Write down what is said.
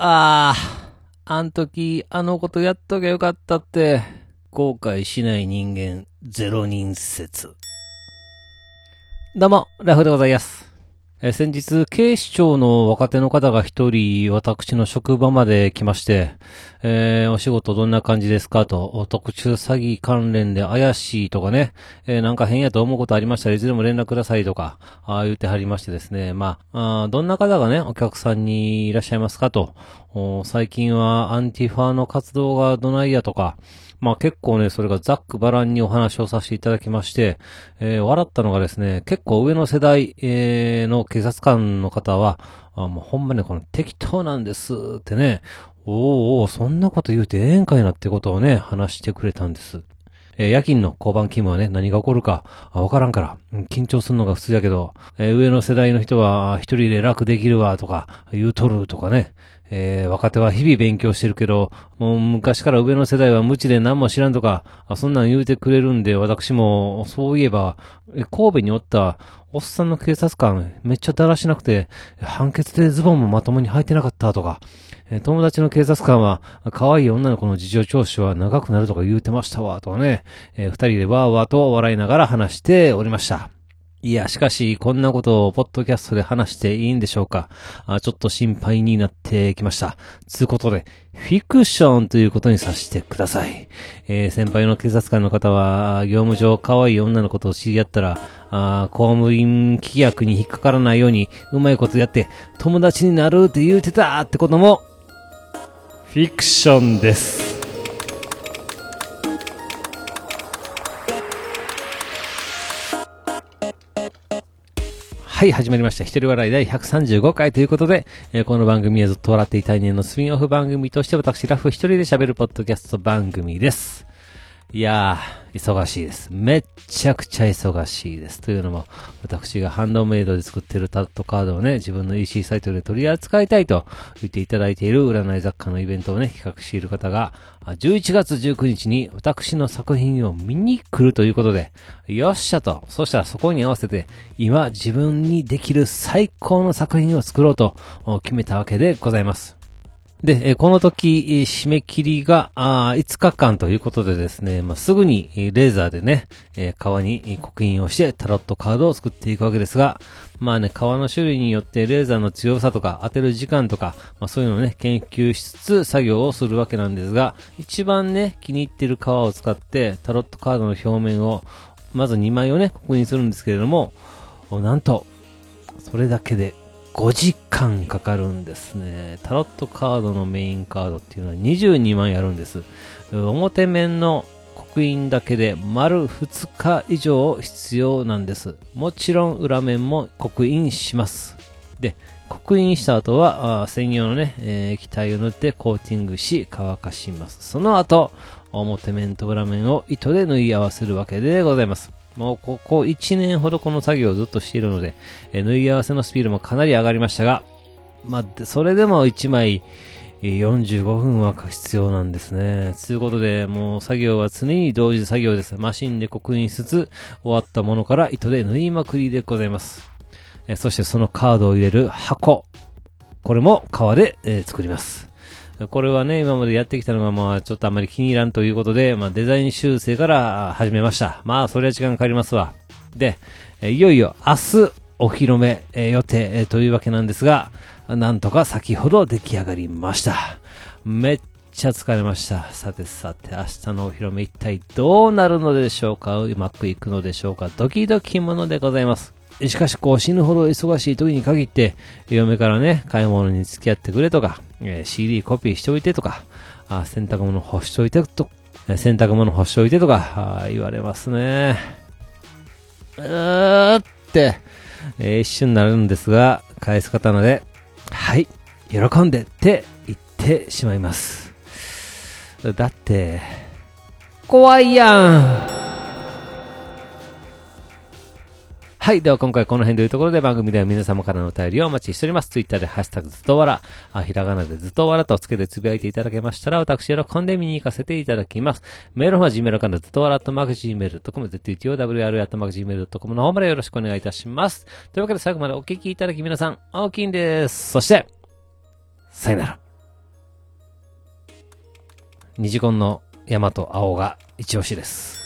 ああ、あん時、あのことやっときゃよかったって、後悔しない人間、ゼロ人説。どうも、ラフでございます。え先日、警視庁の若手の方が一人、私の職場まで来まして、えーお仕事どんな感じですかと、特殊詐欺関連で怪しいとかね、えーなんか変やと思うことありましたらいつでも連絡くださいとか、あ言ってはりましてですね、まあ、あどんな方がね、お客さんにいらっしゃいますかと、最近はアンティファの活動がどないやとか、まあ結構ね、それがざっくばらんにお話をさせていただきまして、えー笑ったのがですね、結構上の世代、えーの警察官の方は、あもうほんまね、この適当なんですってね、おーおーそんなこと言うてええんかいなってことをね、話してくれたんです。えー夜勤の交番勤務はね、何が起こるか、わからんから、緊張するのが普通やけど、えー上の世代の人は、一人で楽できるわ、とか、言うとるとかね、えー若手は日々勉強してるけど、もう昔から上の世代は無知で何も知らんとか、そんなん言うてくれるんで、私も、そういえば、え神戸におった、おっさんの警察官、めっちゃだらしなくて、判決でズボンもまともに履いてなかったとか、友達の警察官は、可愛い女の子の事情聴取は長くなるとか言うてましたわ、とね、えー二人でわーわーと笑いながら話しておりました。いや、しかし、こんなことをポッドキャストで話していいんでしょうかあちょっと心配になってきました。つうことで、フィクションということにさせてください。えー先輩の警察官の方は、業務上可愛い女の子と知り合ったら、あ公務員規約に引っかからないように、うまいことやって、友達になるって言うてたってことも、フィクションです。はい、始まりました。ひとり笑い第135回ということで、えーこの番組はずっと笑っていたい年のスピンオフ番組として私、ラフ一人で喋るポッドキャスト番組です。いやー、忙しいです。めっちゃくちゃ忙しいです。というのも、私がハンドメイドで作ってるタットカードをね、自分の EC サイトで取り扱いたいと言っていただいている占い雑貨のイベントをね、企画している方が、11月19日に私の作品を見に来るということで、よっしゃと、そしたらそこに合わせて、今自分にできる最高の作品を作ろうと決めたわけでございます。で、この時、締め切りが、5日間ということでですね、まあ、すぐに、レーザーでね、えー革に刻印をしてタロットカードを作っていくわけですが、まあね、革の種類によってレーザーの強さとか当てる時間とか、まあそういうのをね、研究しつつ作業をするわけなんですが、一番ね、気に入ってる革を使ってタロットカードの表面を、まず2枚をね、刻印するんですけれども、なんと、それだけで5時間かかるんですね。タロットカードのメインカードっていうのは22枚あるんです。表面の刻印だけで丸2日以上必要なんです。もちろん裏面も刻印します。で、刻印した後は、専用のね、えー液体を塗ってコーティングし乾かします。その後、表面と裏面を糸で縫い合わせるわけでございます。もうここ1年ほどこの作業をずっとしているので、えー縫い合わせのスピードもかなり上がりましたが、まあ、それでも1枚45分は必要なんですね。ということで、もう作業は常に同時作業です。マシンで刻印しつつ、終わったものから糸で縫いまくりでございます。えそしてそのカードを入れる箱。これも革で、えー作ります。これはね、今までやってきたのが、まあ、ちょっとあんまり気に入らんということで、まあ、デザイン修正から始めました。まあ、それは時間かかりますわ。で、いよいよ明日、お披露目、予定、というわけなんですが、なんとか先ほど出来上がりました。めっちゃ疲れました。さてさて、明日のお披露目一体どうなるのでしょうか？うまくいくのでしょうか？ドキドキものでございます。しかし、こう死ぬほど忙しい時に限って、嫁からね、買い物に付き合ってくれとか、えー CD コピーしておいてとか、あ洗濯物干しといてと、洗濯物干しといてとか、あ言われますね。うーって、えー一瞬になるんですが、返す方なので、はい、喜んでって言ってしまいます。だって、怖いやんはい。では今回この辺というところで番組では皆様からのお便りをお待ちしております。ツイッターでハッシュタグずっとわら、あ、ひらがなでずっとわらとつけてつぶやいていただけましたら、私喜んで見に行かせていただきます。メールは Gmail アカウントずっとわらとマグ Gmail.com、ZTOWR とマグ Gmail.com の方までよろしくお願いいたします。というわけで最後までお聞きいただき皆さん、大きいんです。そして、さよなら。ニジコンの山と青が一押しです。